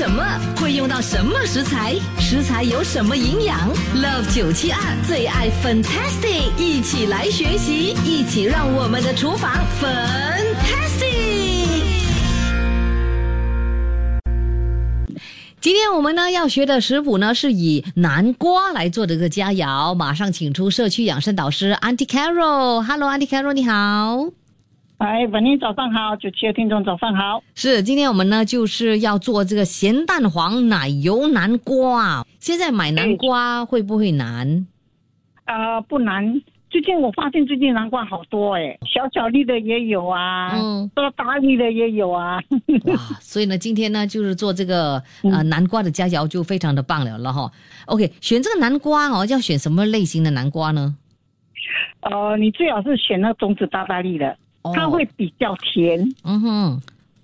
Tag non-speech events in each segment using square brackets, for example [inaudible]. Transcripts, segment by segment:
什么？会用到什么食材？食材有什么营养？Love 九七二最爱 Fantastic，一起来学习，一起让我们的厨房 Fantastic。今天我们呢要学的食谱呢是以南瓜来做的一个佳肴，马上请出社区养生导师 Auntie Carol。Hello，Auntie Carol，你好。哎，文妮早上好，九七的听众早上好。是，今天我们呢就是要做这个咸蛋黄奶油南瓜。现在买南瓜会不会难？呃，不难。最近我发现最近南瓜好多哎，小小粒的也有啊，嗯，多大粒的也有啊。哇，所以呢，今天呢就是做这个呃南瓜的佳肴就非常的棒了了哈。OK，选这个南瓜哦，要选什么类型的南瓜呢？呃，你最好是选那种子大大粒的。它会比较甜，嗯哼，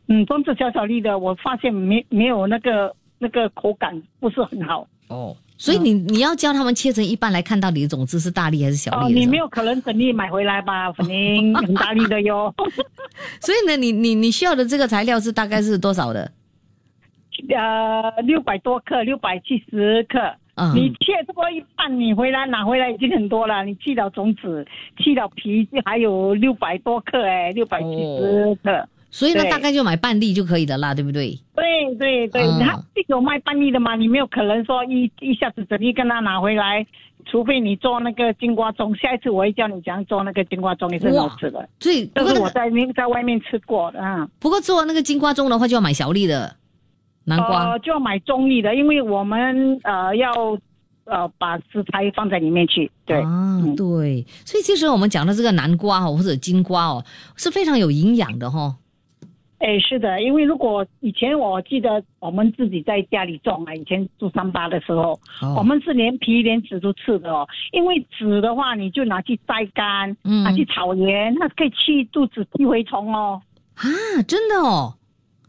嗯，种子小小粒的，我发现没没有那个那个口感不是很好。哦，所以你你要教他们切成一半来看到底的种子是大粒还是小粒？哦，你没有可能整粒买回来吧？肯定 [laughs] 很大粒的哟。[laughs] 所以呢，你你你需要的这个材料是大概是多少的？呃，六百多克，六百七十克。你切这么一半，你回来拿回来已经很多了。你去了种子，去了皮，还有六百多克哎，六百几十克。所以呢，大概就买半粒就可以的啦，对不对？对对对，他有卖半粒的嘛，你没有可能说一一下子整粒跟他拿回来，除非你做那个金瓜盅。下一次我会教你怎样做那个金瓜盅，也是好吃的。对，这是我在面在外面吃过的啊。不过做那个金瓜盅的话，就要买小粒的。南瓜就要买中粒的，因为我们呃要呃把食材放在里面去。对啊，对，所以其实我们讲的这个南瓜哦，或者金瓜哦，是非常有营养的哈。哎，是的，因为如果以前我记得我们自己在家里种啊，以前住三八的时候，我们是连皮连籽都吃的哦。因为籽的话，你就拿去晒干，拿去炒盐，那可以去肚子寄蛔虫哦。啊，真的哦。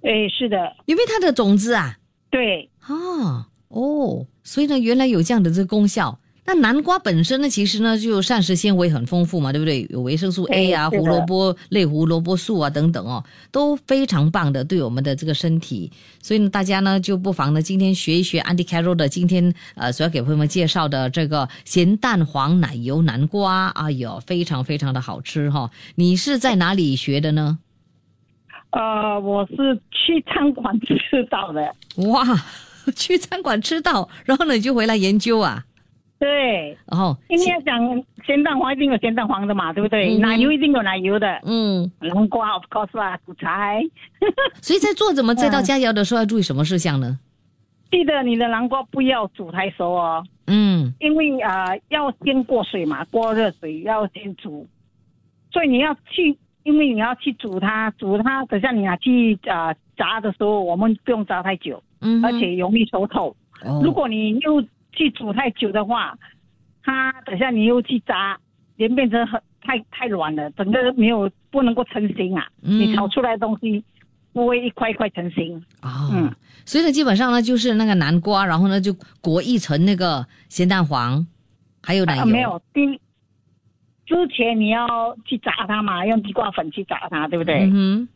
哎，是的，因为它的种子啊，对，啊，哦，所以呢，原来有这样的这个功效。那南瓜本身呢，其实呢，就膳食纤维很丰富嘛，对不对？有维生素 A 啊，胡萝卜类胡萝卜素啊等等哦，都非常棒的，对我们的这个身体。所以呢，大家呢就不妨呢，今天学一学 Andy Carroll 的今天呃所要给朋友们介绍的这个咸蛋黄奶油南瓜，哎呦，非常非常的好吃哈。你是在哪里学的呢？呃，我是去餐馆吃到的。哇，去餐馆吃到，然后呢你就回来研究啊？对，然后因为讲咸蛋黄一定有咸蛋黄的嘛，对不对？奶油一定有奶油的。嗯，南瓜 of course 啊，苦菜。[laughs] 所以在做怎么这道佳肴的时候要注意什么事项呢？记得你的南瓜不要煮太熟哦。嗯，因为呃要先过水嘛，过热水要先煮，所以你要去。因为你要去煮它，煮它，等下你拿去啊炸的时候，我们不用炸太久，嗯，而且容易熟透。如果你又去煮太久的话，它等下你又去炸，连变成很太太软了，整个没有不能够成型啊。你炒出来的东西不会一块一块成型。哦，嗯，所以呢，基本上呢就是那个南瓜，然后呢就裹一层那个咸蛋黄，还有奶油。没有，第。之前你要去炸它嘛，用地瓜粉去炸它，对不对？嗯。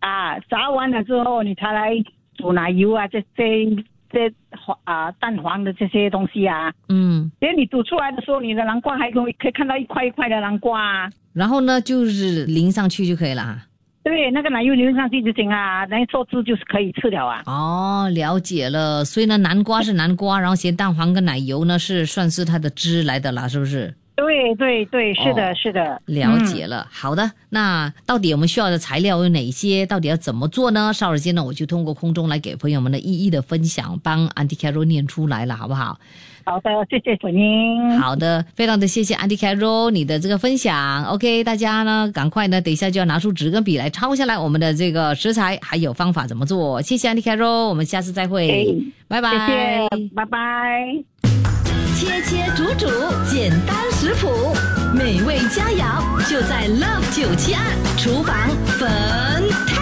啊，炸完了之后，你才来煮奶油啊，这这这黄啊蛋黄的这些东西啊。嗯。因为你煮出来的时候，你的南瓜还可以可以看到一块一块的南瓜。啊然后呢，就是淋上去就可以了。对，那个奶油淋上去就行啊，那做汁就是可以吃了啊。哦，了解了。所以呢，南瓜是南瓜，然后咸蛋黄跟奶油呢是算是它的汁来的啦，是不是？对对对，是的，是的，了解了。好的，那到底我们需要的材料有哪些？到底要怎么做呢？稍后间呢，我就通过空中来给朋友们的一一的分享，帮 Andy Carroll 念出来了，好不好？好的，谢谢水英。好的，非常的谢谢 Andy Carroll 你的这个分享。OK，大家呢，赶快呢，等一下就要拿出纸跟笔来抄下来我们的这个食材还有方法怎么做。谢谢 Andy Carroll，我们下次再会，拜拜，谢谢，拜拜。切切煮煮，简单食谱，美味佳肴就在 Love 九七二厨房粉。